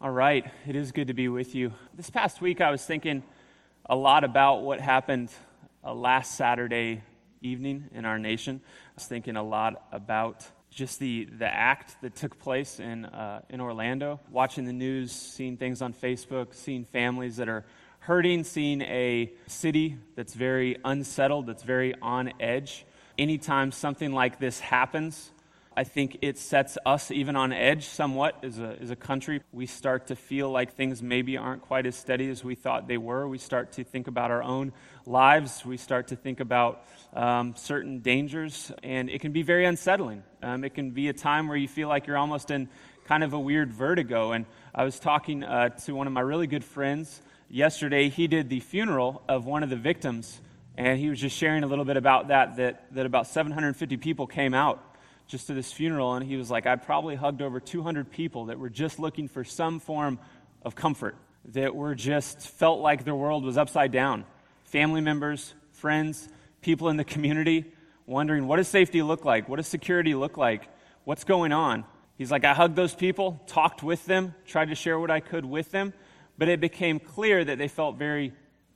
All right, it is good to be with you. This past week, I was thinking a lot about what happened uh, last Saturday evening in our nation. I was thinking a lot about just the, the act that took place in, uh, in Orlando, watching the news, seeing things on Facebook, seeing families that are hurting, seeing a city that's very unsettled, that's very on edge. Anytime something like this happens, I think it sets us even on edge somewhat as a, as a country. We start to feel like things maybe aren't quite as steady as we thought they were. We start to think about our own lives. We start to think about um, certain dangers, and it can be very unsettling. Um, it can be a time where you feel like you're almost in kind of a weird vertigo. And I was talking uh, to one of my really good friends yesterday. He did the funeral of one of the victims, and he was just sharing a little bit about that, that, that about 750 people came out just to this funeral, and he was like, I probably hugged over 200 people that were just looking for some form of comfort, that were just felt like their world was upside down. Family members, friends, people in the community wondering, what does safety look like? What does security look like? What's going on? He's like, I hugged those people, talked with them, tried to share what I could with them, but it became clear that they felt very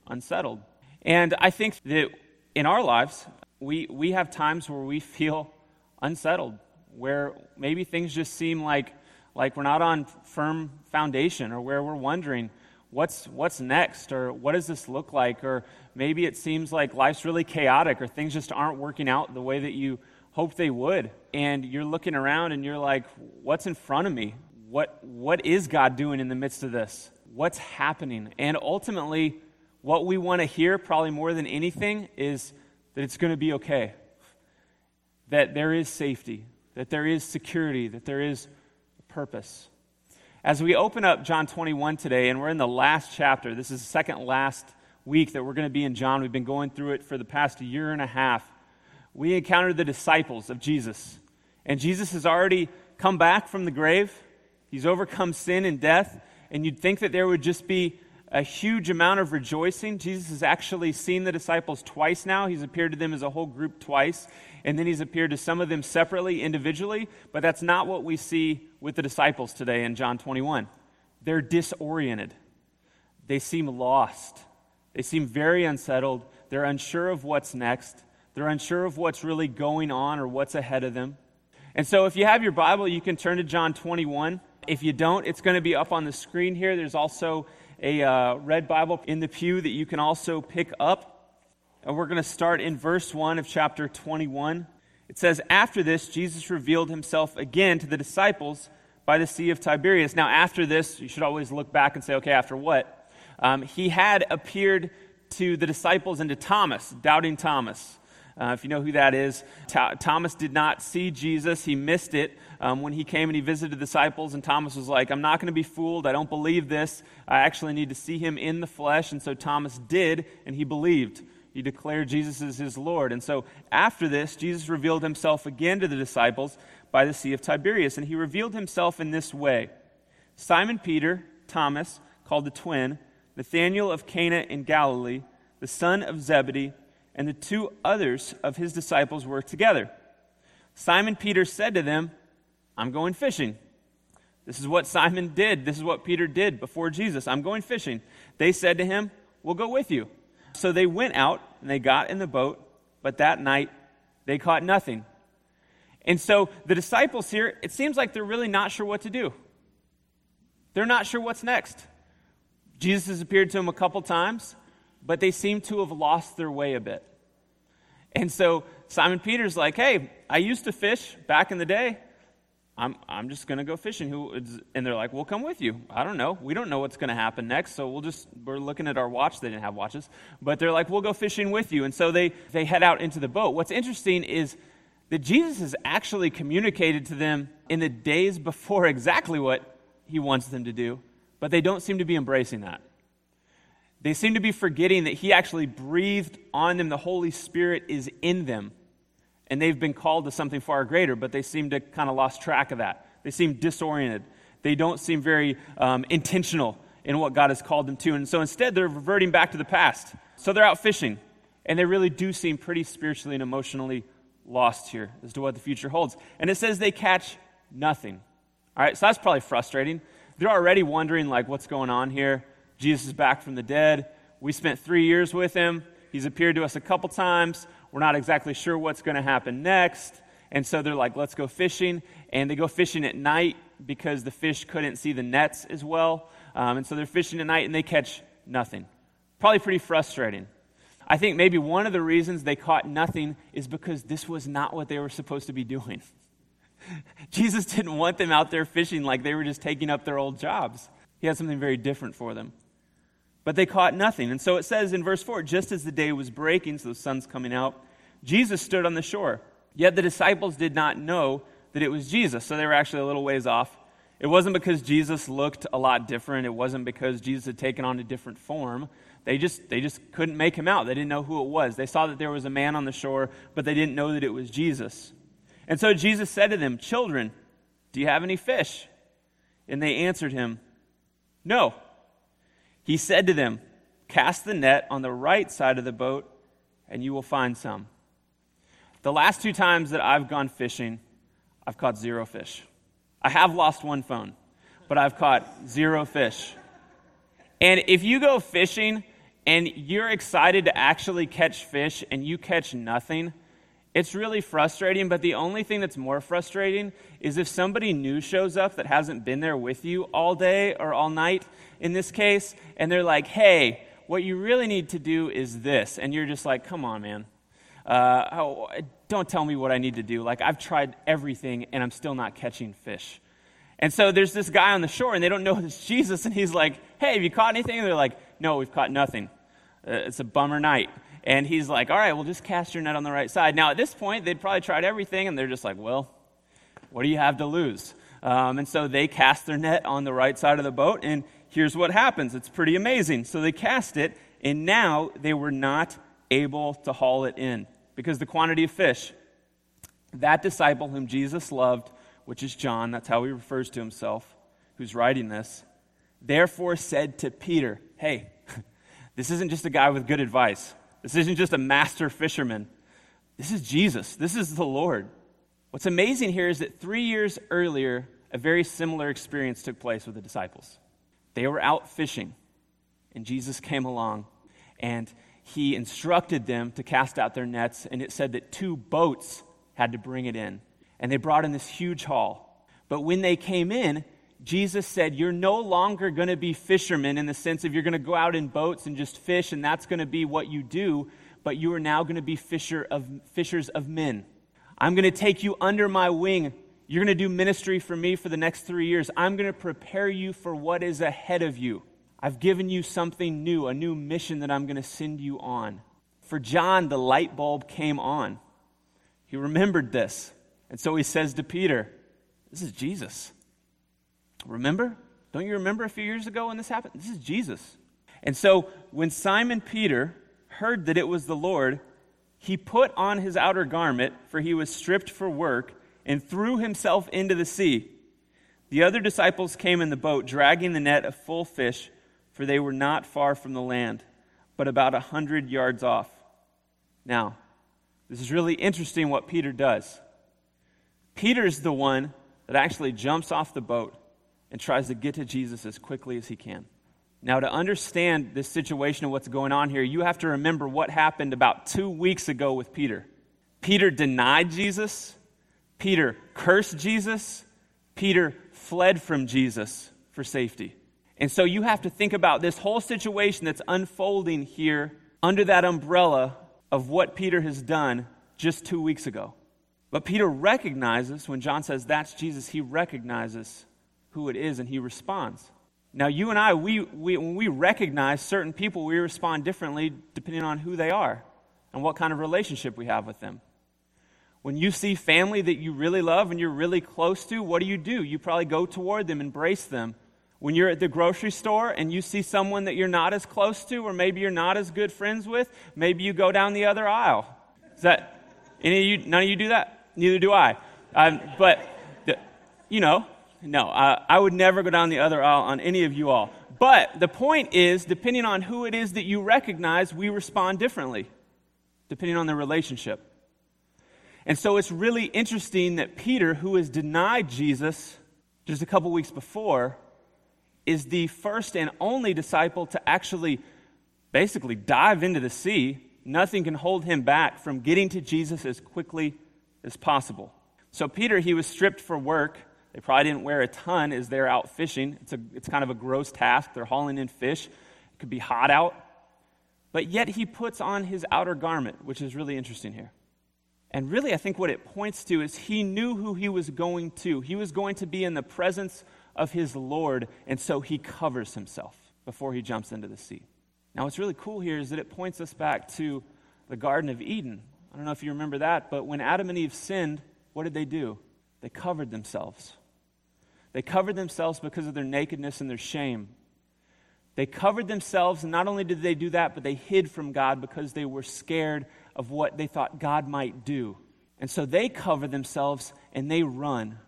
unsettled. And I think that in our lives, we, we have times where we feel unsettled, where maybe things just seem like, like we're not on firm foundation, or where we're wondering, what's, what's next, or what does this look like, or maybe it seems like life's really chaotic, or things just aren't working out the way that you hoped they would. And you're looking around and you're like, what's in front of me? What, what is God doing in the midst of this? What's happening? And ultimately, what we want to hear, probably more than anything, is that it's going to be okay that there is safety, that there is security, that there is purpose. As we open up John 21 today, and we're in the last chapter, this is the second last week that we're going to be in John. We've been going through it for the past year and a half. We encountered the disciples of Jesus, and Jesus has already come back from the grave. He's overcome sin and death, and you'd think that there would just be a huge amount of rejoicing. Jesus has actually seen the disciples twice now. He's appeared to them as a whole group twice, and then he's appeared to some of them separately, individually, but that's not what we see with the disciples today in John 21. They're disoriented, they seem lost, they seem very unsettled, they're unsure of what's next, they're unsure of what's really going on or what's ahead of them. And so, if you have your Bible, you can turn to John 21. If you don't, it's going to be up on the screen here. There's also a uh, red Bible in the pew that you can also pick up. And we're going to start in verse 1 of chapter 21. It says, After this, Jesus revealed himself again to the disciples by the Sea of Tiberias. Now, after this, you should always look back and say, okay, after what? Um, he had appeared to the disciples and to Thomas, doubting Thomas. Uh, if you know who that is, Thomas did not see Jesus. He missed it um, when he came and he visited the disciples. And Thomas was like, I'm not going to be fooled. I don't believe this. I actually need to see him in the flesh. And so Thomas did, and he believed. He declared Jesus as his Lord. And so after this, Jesus revealed himself again to the disciples by the Sea of Tiberias. And he revealed himself in this way Simon Peter, Thomas, called the twin, Nathanael of Cana in Galilee, the son of Zebedee, and the two others of his disciples were together. Simon Peter said to them, I'm going fishing. This is what Simon did. This is what Peter did before Jesus. I'm going fishing. They said to him, We'll go with you. So they went out and they got in the boat, but that night they caught nothing. And so the disciples here, it seems like they're really not sure what to do. They're not sure what's next. Jesus has appeared to them a couple times but they seem to have lost their way a bit. And so Simon Peter's like, hey, I used to fish back in the day. I'm, I'm just going to go fishing. Who and they're like, we'll come with you. I don't know. We don't know what's going to happen next. So we'll just, we're looking at our watch. They didn't have watches. But they're like, we'll go fishing with you. And so they, they head out into the boat. What's interesting is that Jesus has actually communicated to them in the days before exactly what he wants them to do, but they don't seem to be embracing that. They seem to be forgetting that He actually breathed on them. The Holy Spirit is in them. And they've been called to something far greater, but they seem to kind of lost track of that. They seem disoriented. They don't seem very um, intentional in what God has called them to. And so instead, they're reverting back to the past. So they're out fishing. And they really do seem pretty spiritually and emotionally lost here as to what the future holds. And it says they catch nothing. All right, so that's probably frustrating. They're already wondering, like, what's going on here? Jesus is back from the dead. We spent three years with him. He's appeared to us a couple times. We're not exactly sure what's going to happen next. And so they're like, let's go fishing. And they go fishing at night because the fish couldn't see the nets as well. Um, and so they're fishing at night and they catch nothing. Probably pretty frustrating. I think maybe one of the reasons they caught nothing is because this was not what they were supposed to be doing. Jesus didn't want them out there fishing like they were just taking up their old jobs. He had something very different for them. But they caught nothing. And so it says in verse 4 just as the day was breaking, so the sun's coming out, Jesus stood on the shore. Yet the disciples did not know that it was Jesus. So they were actually a little ways off. It wasn't because Jesus looked a lot different. It wasn't because Jesus had taken on a different form. They just, they just couldn't make him out. They didn't know who it was. They saw that there was a man on the shore, but they didn't know that it was Jesus. And so Jesus said to them, Children, do you have any fish? And they answered him, No. He said to them, Cast the net on the right side of the boat, and you will find some. The last two times that I've gone fishing, I've caught zero fish. I have lost one phone, but I've caught zero fish. And if you go fishing and you're excited to actually catch fish and you catch nothing, it's really frustrating, but the only thing that's more frustrating is if somebody new shows up that hasn't been there with you all day or all night in this case, and they're like, hey, what you really need to do is this. And you're just like, come on, man. Uh, oh, don't tell me what I need to do. Like, I've tried everything and I'm still not catching fish. And so there's this guy on the shore and they don't know it's Jesus. And he's like, hey, have you caught anything? And they're like, no, we've caught nothing. Uh, it's a bummer night. And he's like, all right, well, just cast your net on the right side. Now, at this point, they'd probably tried everything, and they're just like, well, what do you have to lose? Um, and so they cast their net on the right side of the boat, and here's what happens. It's pretty amazing. So they cast it, and now they were not able to haul it in because the quantity of fish. That disciple whom Jesus loved, which is John, that's how he refers to himself, who's writing this, therefore said to Peter, Hey, this isn't just a guy with good advice. This isn't just a master fisherman. This is Jesus. This is the Lord. What's amazing here is that three years earlier, a very similar experience took place with the disciples. They were out fishing, and Jesus came along, and he instructed them to cast out their nets, and it said that two boats had to bring it in. And they brought in this huge haul. But when they came in, Jesus said, You're no longer going to be fishermen in the sense of you're going to go out in boats and just fish, and that's going to be what you do, but you are now going to be fisher of, fishers of men. I'm going to take you under my wing. You're going to do ministry for me for the next three years. I'm going to prepare you for what is ahead of you. I've given you something new, a new mission that I'm going to send you on. For John, the light bulb came on. He remembered this. And so he says to Peter, This is Jesus. Remember? Don't you remember a few years ago when this happened? This is Jesus. And so when Simon Peter heard that it was the Lord, he put on his outer garment, for he was stripped for work, and threw himself into the sea. The other disciples came in the boat, dragging the net of full fish, for they were not far from the land, but about a hundred yards off. Now, this is really interesting what Peter does. Peter's the one that actually jumps off the boat and tries to get to Jesus as quickly as he can. Now, to understand this situation and what's going on here, you have to remember what happened about two weeks ago with Peter. Peter denied Jesus, Peter cursed Jesus, Peter fled from Jesus for safety. And so you have to think about this whole situation that's unfolding here under that umbrella of what Peter has done just two weeks ago. But Peter recognizes, when John says that's Jesus, he recognizes who it is and he responds. Now, you and I, we, we, when we recognize certain people, we respond differently depending on who they are and what kind of relationship we have with them. When you see family that you really love and you're really close to, what do you do? You probably go toward them, embrace them. When you're at the grocery store and you see someone that you're not as close to, or maybe you're not as good friends with, maybe you go down the other aisle. Is that any of you? None of you do that? Neither do I. Um, but you know, no, I, I would never go down the other aisle on any of you all. But the point is, depending on who it is that you recognize, we respond differently, depending on the relationship. And so it's really interesting that Peter, who has denied Jesus just a couple weeks before, is the first and only disciple to actually basically dive into the sea. Nothing can hold him back from getting to Jesus as quickly as possible. So, Peter, he was stripped for work. They probably didn't wear a ton as they're out fishing. It's, a, it's kind of a gross task. They're hauling in fish. It could be hot out. But yet he puts on his outer garment, which is really interesting here. And really, I think what it points to is he knew who he was going to. He was going to be in the presence of his Lord, and so he covers himself before he jumps into the sea. Now, what's really cool here is that it points us back to the Garden of Eden. I don't know if you remember that, but when Adam and Eve sinned, what did they do? They covered themselves. They covered themselves because of their nakedness and their shame. They covered themselves, and not only did they do that, but they hid from God because they were scared of what they thought God might do. And so they cover themselves and they run.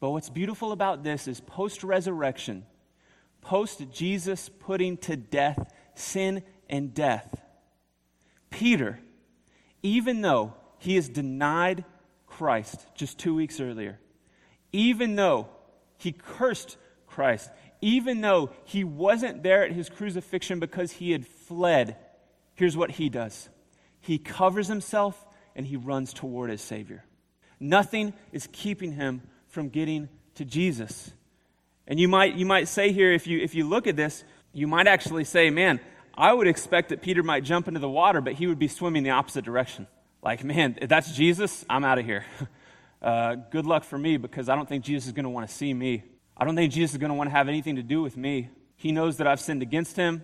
But what's beautiful about this is post resurrection, post Jesus putting to death sin and death, Peter, even though he has denied Christ just two weeks earlier, even though he cursed Christ, even though he wasn't there at his crucifixion because he had fled, here's what he does he covers himself and he runs toward his Savior. Nothing is keeping him from getting to Jesus. And you might, you might say here, if you, if you look at this, you might actually say, man, I would expect that Peter might jump into the water, but he would be swimming the opposite direction. Like, man, that's Jesus, I'm out of here. Uh, good luck for me because I don't think Jesus is going to want to see me. I don't think Jesus is going to want to have anything to do with me. He knows that I've sinned against him.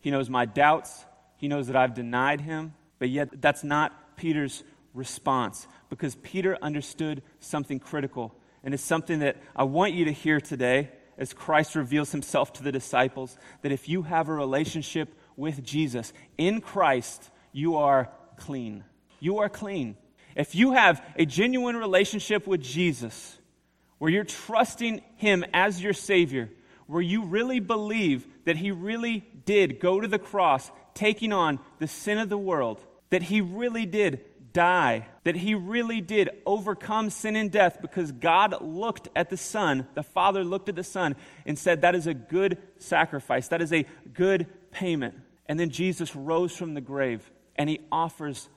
He knows my doubts. He knows that I've denied him. But yet, that's not Peter's response because Peter understood something critical. And it's something that I want you to hear today as Christ reveals himself to the disciples that if you have a relationship with Jesus, in Christ, you are clean. You are clean. If you have a genuine relationship with Jesus, where you're trusting Him as your Savior, where you really believe that He really did go to the cross, taking on the sin of the world, that He really did die, that He really did overcome sin and death because God looked at the Son, the Father looked at the Son, and said, That is a good sacrifice, that is a good payment. And then Jesus rose from the grave and He offers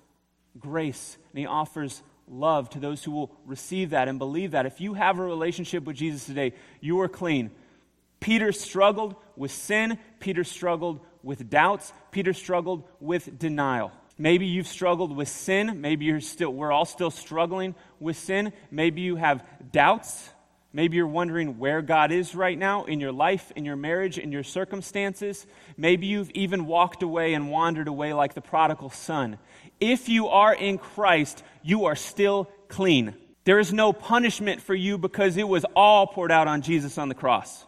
grace and He offers love to those who will receive that and believe that. If you have a relationship with Jesus today, you are clean. Peter struggled with sin. Peter struggled with doubts. Peter struggled with denial. Maybe you've struggled with sin. Maybe you're still, we're all still struggling with sin. Maybe you have doubts. Maybe you're wondering where God is right now in your life, in your marriage, in your circumstances. Maybe you've even walked away and wandered away like the prodigal son. If you are in Christ, you are still clean. There is no punishment for you because it was all poured out on Jesus on the cross.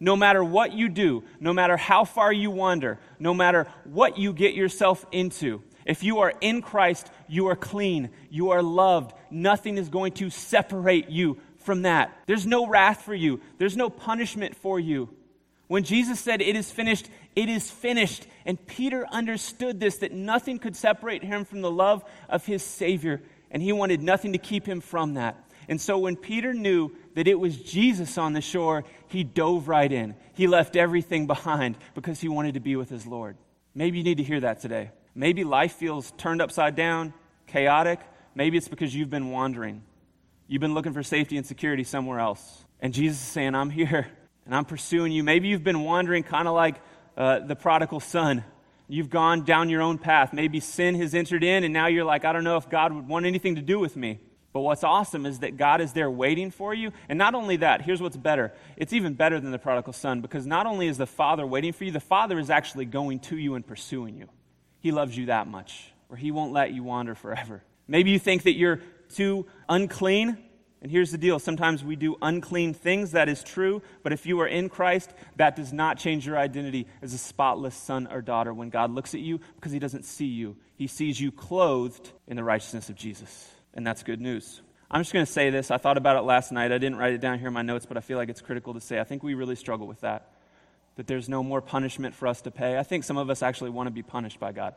No matter what you do, no matter how far you wander, no matter what you get yourself into, if you are in Christ, you are clean, you are loved. Nothing is going to separate you from that. There's no wrath for you, there's no punishment for you. When Jesus said, It is finished, it is finished. And Peter understood this that nothing could separate him from the love of his Savior, and he wanted nothing to keep him from that. And so when Peter knew that it was Jesus on the shore, he dove right in. He left everything behind because he wanted to be with his Lord. Maybe you need to hear that today. Maybe life feels turned upside down, chaotic. Maybe it's because you've been wandering. You've been looking for safety and security somewhere else. And Jesus is saying, I'm here and I'm pursuing you. Maybe you've been wandering kind of like uh, the prodigal son. You've gone down your own path. Maybe sin has entered in, and now you're like, I don't know if God would want anything to do with me. But what's awesome is that God is there waiting for you. And not only that, here's what's better it's even better than the prodigal son because not only is the Father waiting for you, the Father is actually going to you and pursuing you. He loves you that much, where He won't let you wander forever. Maybe you think that you're too unclean and here's the deal sometimes we do unclean things, that is true, but if you are in Christ, that does not change your identity as a spotless son or daughter when God looks at you because he doesn't see you. He sees you clothed in the righteousness of Jesus. And that's good news. I'm just going to say this. I thought about it last night. I didn't write it down here in my notes, but I feel like it's critical to say. I think we really struggle with that. That there's no more punishment for us to pay. I think some of us actually want to be punished by God.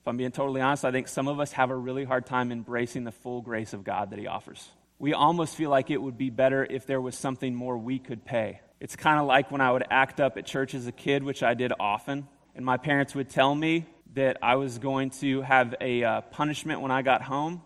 If I'm being totally honest, I think some of us have a really hard time embracing the full grace of God that He offers we almost feel like it would be better if there was something more we could pay. It's kind of like when I would act up at church as a kid, which I did often, and my parents would tell me that I was going to have a uh, punishment when I got home.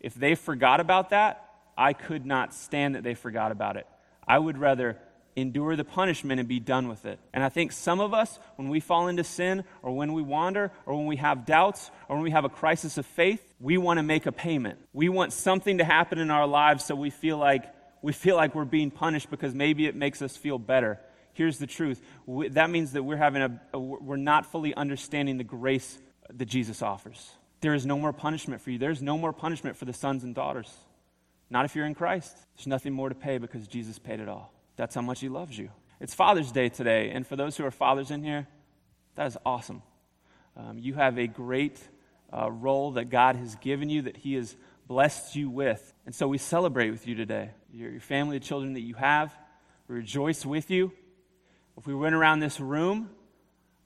If they forgot about that, I could not stand that they forgot about it. I would rather endure the punishment and be done with it. And I think some of us, when we fall into sin, or when we wander, or when we have doubts, or when we have a crisis of faith, we want to make a payment. We want something to happen in our lives so we feel like we feel like we're being punished because maybe it makes us feel better. Here's the truth. That means that we're having a, a we're not fully understanding the grace that Jesus offers. There is no more punishment for you. There's no more punishment for the sons and daughters. Not if you're in Christ. There's nothing more to pay because Jesus paid it all. That's how much He loves you. It's Father's Day today, and for those who are fathers in here, that is awesome. Um, you have a great uh, role that God has given you, that He has blessed you with. And so we celebrate with you today. Your, your family, the children that you have, we rejoice with you. If we went around this room,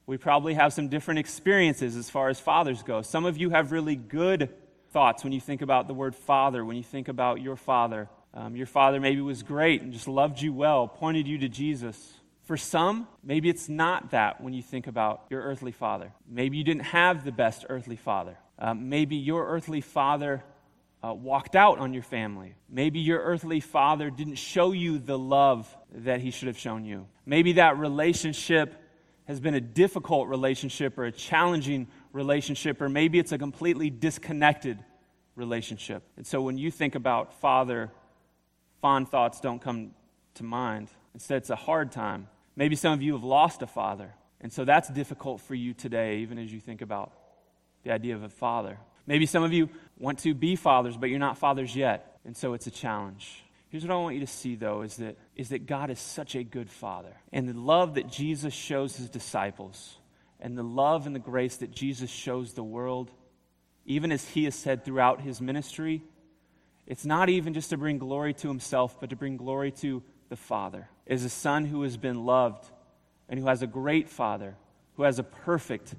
we probably have some different experiences as far as fathers go. Some of you have really good thoughts when you think about the word father, when you think about your father. Um, your father maybe was great and just loved you well, pointed you to Jesus. For some, maybe it's not that when you think about your earthly father. Maybe you didn't have the best earthly father. Um, maybe your earthly father uh, walked out on your family. Maybe your earthly father didn't show you the love that he should have shown you. Maybe that relationship has been a difficult relationship or a challenging relationship, or maybe it's a completely disconnected relationship. And so when you think about father fond thoughts don't come to mind. Instead, it's a hard time. Maybe some of you have lost a father, and so that's difficult for you today, even as you think about the idea of a father. Maybe some of you want to be fathers, but you're not fathers yet, and so it's a challenge. Here's what I want you to see, though, is that, is that God is such a good father. And the love that Jesus shows his disciples, and the love and the grace that Jesus shows the world, even as he has said throughout his ministry, it's not even just to bring glory to himself, but to bring glory to the Father. Is a son who has been loved and who has a great father, who has a perfect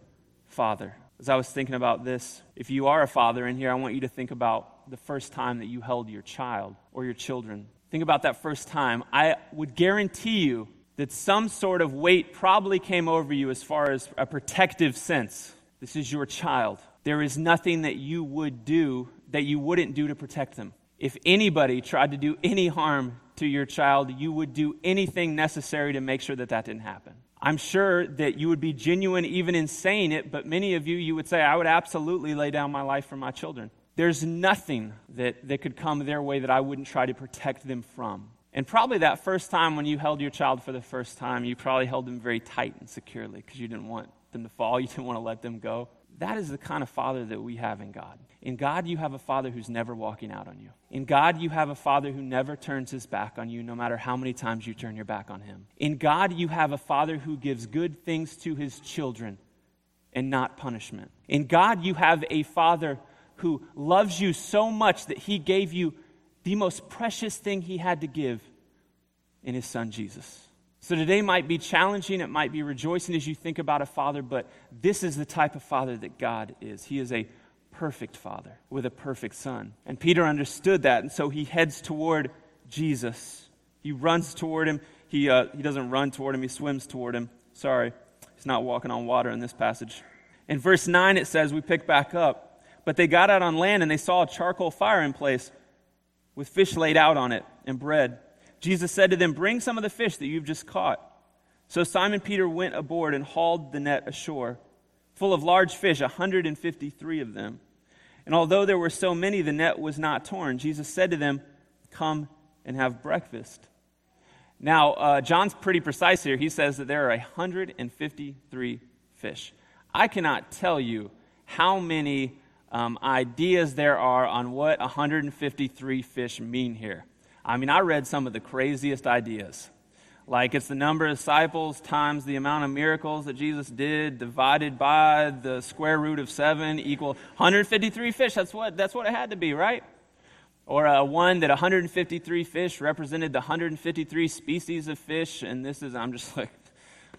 father. As I was thinking about this, if you are a father in here, I want you to think about the first time that you held your child or your children. Think about that first time. I would guarantee you that some sort of weight probably came over you as far as a protective sense. This is your child. There is nothing that you would do that you wouldn't do to protect them. If anybody tried to do any harm to your child, you would do anything necessary to make sure that that didn't happen. I'm sure that you would be genuine even in saying it, but many of you, you would say, I would absolutely lay down my life for my children. There's nothing that, that could come their way that I wouldn't try to protect them from. And probably that first time when you held your child for the first time, you probably held them very tight and securely because you didn't want them to fall, you didn't want to let them go. That is the kind of father that we have in God. In God, you have a father who's never walking out on you. In God, you have a father who never turns his back on you, no matter how many times you turn your back on him. In God, you have a father who gives good things to his children and not punishment. In God, you have a father who loves you so much that he gave you the most precious thing he had to give in his son Jesus. So today might be challenging, it might be rejoicing as you think about a father, but this is the type of father that God is. He is a perfect father with a perfect son. And Peter understood that, and so he heads toward Jesus. He runs toward him. He, uh, he doesn't run toward him, he swims toward him. Sorry, he's not walking on water in this passage. In verse 9, it says, we pick back up. But they got out on land and they saw a charcoal fire in place with fish laid out on it and bread. Jesus said to them, Bring some of the fish that you've just caught. So Simon Peter went aboard and hauled the net ashore, full of large fish, 153 of them. And although there were so many, the net was not torn. Jesus said to them, Come and have breakfast. Now, uh, John's pretty precise here. He says that there are 153 fish. I cannot tell you how many um, ideas there are on what 153 fish mean here. I mean, I read some of the craziest ideas. Like it's the number of disciples times the amount of miracles that Jesus did divided by the square root of seven equal 153 fish. That's what, that's what it had to be, right? Or uh, one that 153 fish represented the 153 species of fish. And this is, I'm just like,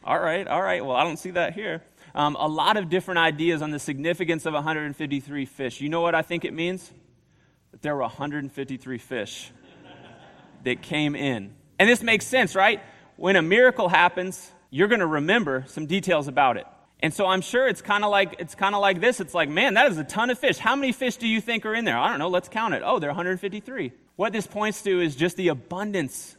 all right, all right. Well, I don't see that here. Um, a lot of different ideas on the significance of 153 fish. You know what I think it means? That there were 153 fish that came in And this makes sense, right? When a miracle happens, you're going to remember some details about it. And so I'm sure it's kind of like it's kind of like this. It's like, man, that is a ton of fish. How many fish do you think are in there? I don't know. Let's count it. Oh, there are 153. What this points to is just the abundance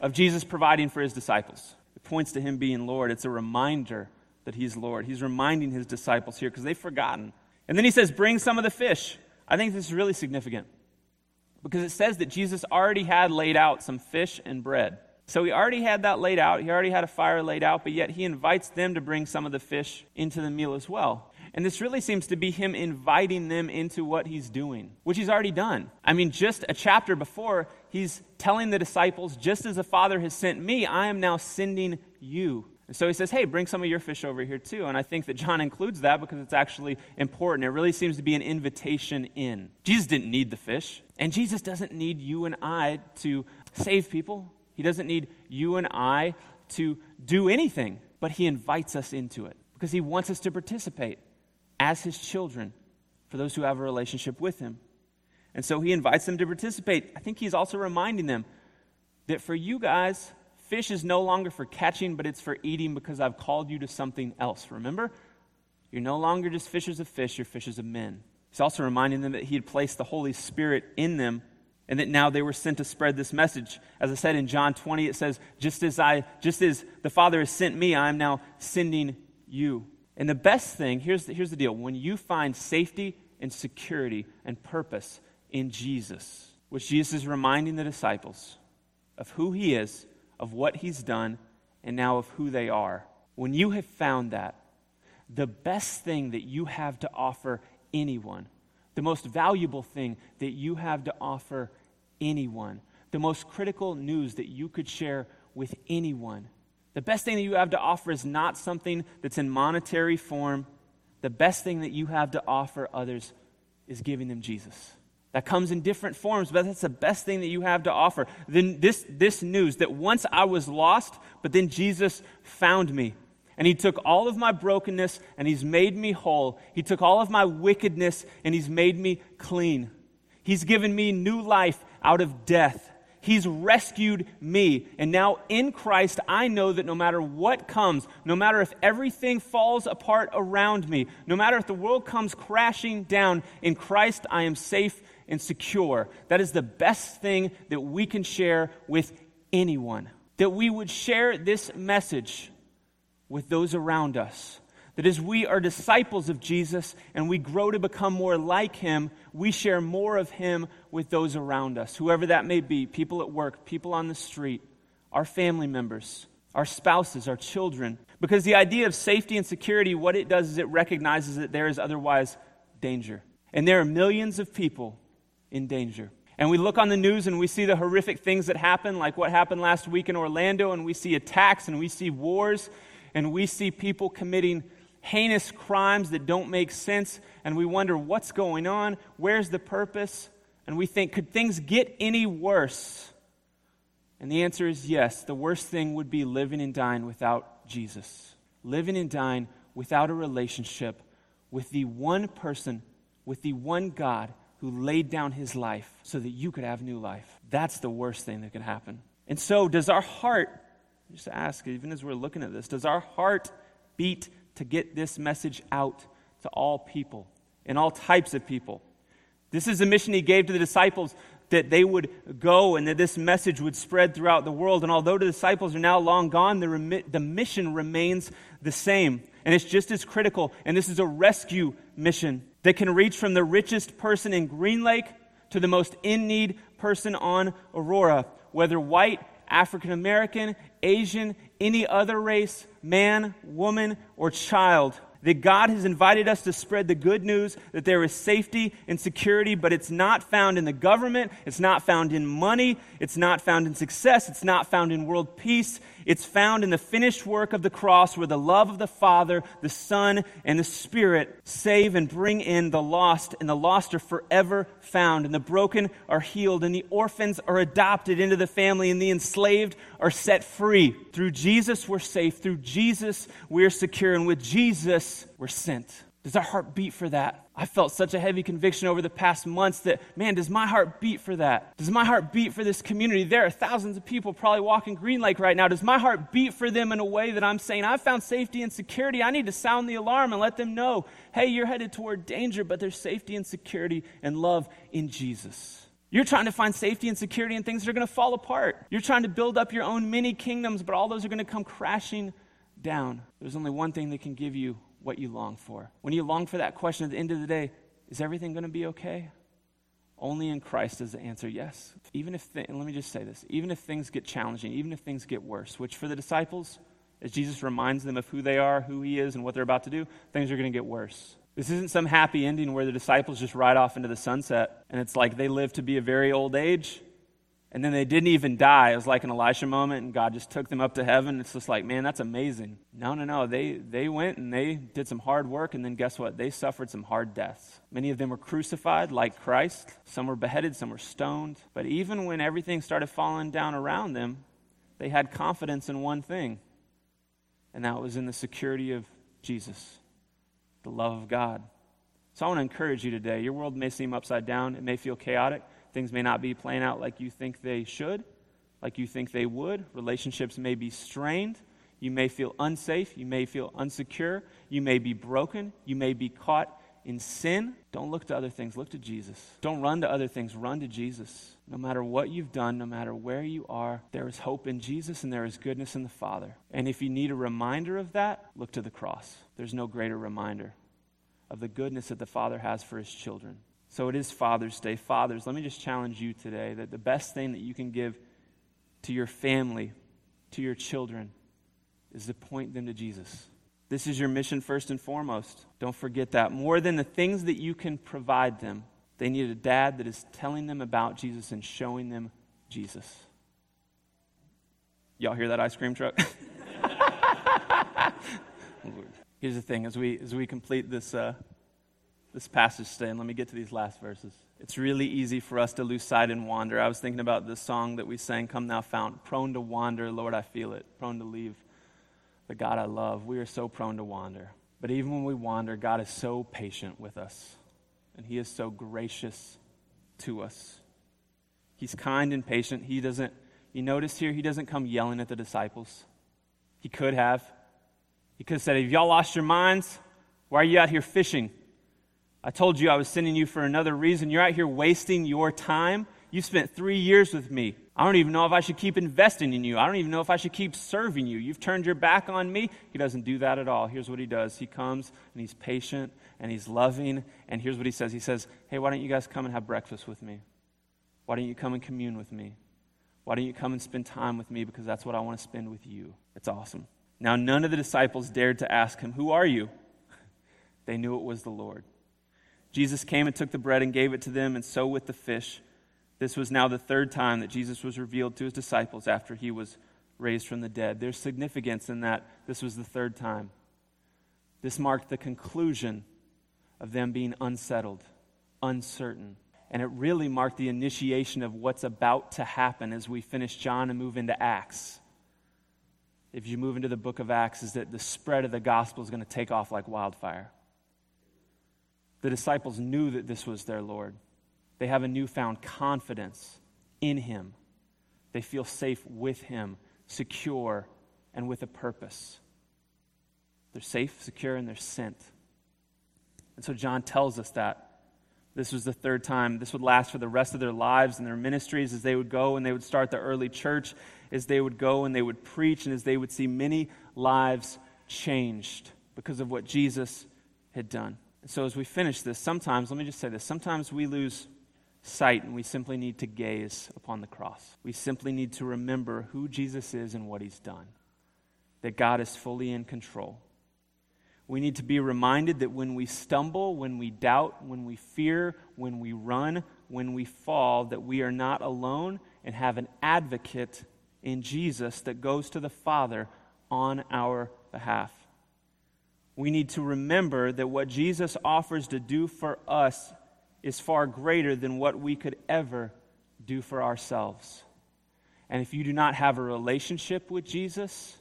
of Jesus providing for his disciples. It points to him being Lord. It's a reminder that he's Lord. He's reminding his disciples here because they've forgotten. And then he says, "Bring some of the fish." I think this is really significant because it says that Jesus already had laid out some fish and bread. So he already had that laid out. He already had a fire laid out, but yet he invites them to bring some of the fish into the meal as well. And this really seems to be him inviting them into what he's doing, which he's already done. I mean, just a chapter before, he's telling the disciples, just as the Father has sent me, I am now sending you. And so he says, hey, bring some of your fish over here too. And I think that John includes that because it's actually important. It really seems to be an invitation in. Jesus didn't need the fish, and Jesus doesn't need you and I to save people. He doesn't need you and I to do anything, but He invites us into it because He wants us to participate as His children for those who have a relationship with Him. And so He invites them to participate. I think He's also reminding them that for you guys, fish is no longer for catching, but it's for eating because I've called you to something else. Remember? You're no longer just fishers of fish, you're fishers of men. He's also reminding them that He had placed the Holy Spirit in them and that now they were sent to spread this message. As I said in John 20, it says, just as I, just as the Father has sent me, I am now sending you. And the best thing, here's the, here's the deal when you find safety and security and purpose in Jesus, which Jesus is reminding the disciples of who he is, of what he's done, and now of who they are. When you have found that, the best thing that you have to offer anyone, the most valuable thing that you have to offer anyone, the most critical news that you could share with anyone. The best thing that you have to offer is not something that's in monetary form. The best thing that you have to offer others is giving them Jesus. That comes in different forms, but that's the best thing that you have to offer. Then this, this news that once I was lost, but then Jesus found me. And he took all of my brokenness and he's made me whole. He took all of my wickedness and he's made me clean. He's given me new life out of death. He's rescued me. And now in Christ, I know that no matter what comes, no matter if everything falls apart around me, no matter if the world comes crashing down, in Christ I am safe and secure. That is the best thing that we can share with anyone. That we would share this message with those around us that as we are disciples of Jesus and we grow to become more like him, we share more of him with those around us, whoever that may be people at work, people on the street, our family members, our spouses, our children. Because the idea of safety and security, what it does is it recognizes that there is otherwise danger. And there are millions of people in danger. And we look on the news and we see the horrific things that happen, like what happened last week in Orlando, and we see attacks and we see wars and we see people committing heinous crimes that don't make sense, and we wonder what's going on, where's the purpose, and we think, could things get any worse? And the answer is yes. The worst thing would be living and dying without Jesus, living and dying without a relationship with the one person, with the one God who laid down his life so that you could have new life. That's the worst thing that could happen. And so, does our heart, just ask, even as we're looking at this, does our heart beat to get this message out to all people and all types of people. This is the mission he gave to the disciples that they would go and that this message would spread throughout the world. And although the disciples are now long gone, the, remi- the mission remains the same. And it's just as critical. And this is a rescue mission that can reach from the richest person in Green Lake to the most in need person on Aurora, whether white, African American, Asian, any other race, man, woman, or child that God has invited us to spread the good news that there is safety and security, but it's not found in the government, it's not found in money, it's not found in success, it's not found in world peace. It's found in the finished work of the cross where the love of the Father, the Son, and the Spirit save and bring in the lost, and the lost are forever found, and the broken are healed, and the orphans are adopted into the family, and the enslaved are set free. Through Jesus, we're safe. Through Jesus, we're secure. And with Jesus, we're sent. Does our heart beat for that? I felt such a heavy conviction over the past months that, man, does my heart beat for that? Does my heart beat for this community? There are thousands of people probably walking Green Lake right now. Does my heart beat for them in a way that I'm saying, I've found safety and security? I need to sound the alarm and let them know, hey, you're headed toward danger, but there's safety and security and love in Jesus. You're trying to find safety and security in things that are going to fall apart. You're trying to build up your own mini kingdoms, but all those are going to come crashing down. There's only one thing that can give you what you long for. When you long for that question at the end of the day, is everything going to be okay? Only in Christ does the answer yes. Even if, let me just say this, even if things get challenging, even if things get worse, which for the disciples, as Jesus reminds them of who they are, who he is, and what they're about to do, things are going to get worse. This isn't some happy ending where the disciples just ride off into the sunset and it's like they live to be a very old age and then they didn't even die. It was like an Elisha moment, and God just took them up to heaven. It's just like, man, that's amazing. No, no, no. They, they went and they did some hard work, and then guess what? They suffered some hard deaths. Many of them were crucified like Christ. Some were beheaded, some were stoned. But even when everything started falling down around them, they had confidence in one thing, and that was in the security of Jesus, the love of God. So I want to encourage you today. Your world may seem upside down, it may feel chaotic. Things may not be playing out like you think they should, like you think they would. Relationships may be strained. You may feel unsafe. You may feel unsecure. You may be broken. You may be caught in sin. Don't look to other things. Look to Jesus. Don't run to other things. Run to Jesus. No matter what you've done, no matter where you are, there is hope in Jesus and there is goodness in the Father. And if you need a reminder of that, look to the cross. There's no greater reminder of the goodness that the Father has for his children. So it is Father's Day. Fathers, let me just challenge you today that the best thing that you can give to your family, to your children, is to point them to Jesus. This is your mission first and foremost. Don't forget that. More than the things that you can provide them, they need a dad that is telling them about Jesus and showing them Jesus. Y'all hear that ice cream truck? Here's the thing as we, as we complete this. Uh, this passage today, and let me get to these last verses. It's really easy for us to lose sight and wander. I was thinking about this song that we sang, Come Thou Fount. Prone to wander, Lord, I feel it. Prone to leave the God I love. We are so prone to wander. But even when we wander, God is so patient with us, and He is so gracious to us. He's kind and patient. He doesn't, you notice here, He doesn't come yelling at the disciples. He could have. He could have said, Have y'all lost your minds? Why are you out here fishing? I told you I was sending you for another reason. You're out here wasting your time. You spent three years with me. I don't even know if I should keep investing in you. I don't even know if I should keep serving you. You've turned your back on me. He doesn't do that at all. Here's what he does He comes and he's patient and he's loving. And here's what he says He says, Hey, why don't you guys come and have breakfast with me? Why don't you come and commune with me? Why don't you come and spend time with me? Because that's what I want to spend with you. It's awesome. Now, none of the disciples dared to ask him, Who are you? they knew it was the Lord. Jesus came and took the bread and gave it to them, and so with the fish. This was now the third time that Jesus was revealed to his disciples after he was raised from the dead. There's significance in that this was the third time. This marked the conclusion of them being unsettled, uncertain. And it really marked the initiation of what's about to happen as we finish John and move into Acts. If you move into the book of Acts, is that the spread of the gospel is going to take off like wildfire. The disciples knew that this was their Lord. They have a newfound confidence in Him. They feel safe with Him, secure, and with a purpose. They're safe, secure, and they're sent. And so John tells us that. This was the third time. This would last for the rest of their lives and their ministries as they would go and they would start the early church, as they would go and they would preach, and as they would see many lives changed because of what Jesus had done. So, as we finish this, sometimes, let me just say this sometimes we lose sight and we simply need to gaze upon the cross. We simply need to remember who Jesus is and what he's done, that God is fully in control. We need to be reminded that when we stumble, when we doubt, when we fear, when we run, when we fall, that we are not alone and have an advocate in Jesus that goes to the Father on our behalf we need to remember that what Jesus offers to do for us is far greater than what we could ever do for ourselves. And if you do not have a relationship with Jesus,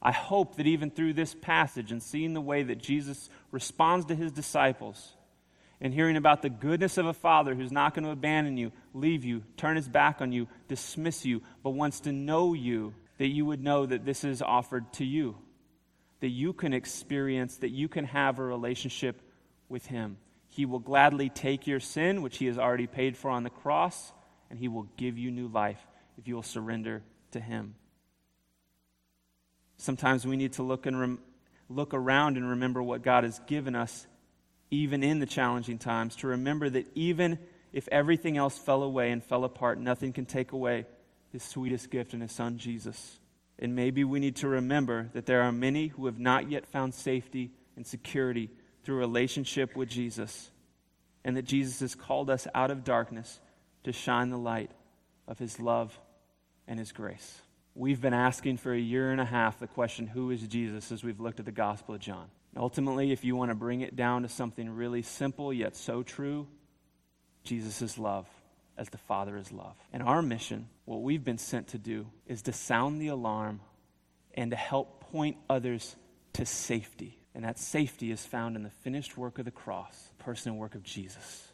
I hope that even through this passage and seeing the way that Jesus responds to his disciples and hearing about the goodness of a father who's not going to abandon you, leave you, turn his back on you, dismiss you, but wants to know you, that you would know that this is offered to you, that you can experience, that you can have a relationship with him. He will gladly take your sin, which he has already paid for on the cross, and he will give you new life if you will surrender to him. Sometimes we need to look and rem- look around and remember what God has given us even in the challenging times, to remember that even if everything else fell away and fell apart, nothing can take away his sweetest gift in his son Jesus. And maybe we need to remember that there are many who have not yet found safety and security through relationship with Jesus, and that Jesus has called us out of darkness to shine the light of his love and his grace. We've been asking for a year and a half the question, Who is Jesus, as we've looked at the Gospel of John. Ultimately, if you want to bring it down to something really simple yet so true, Jesus is love as the Father is love. And our mission, what we've been sent to do, is to sound the alarm and to help point others to safety. And that safety is found in the finished work of the cross, person and work of Jesus.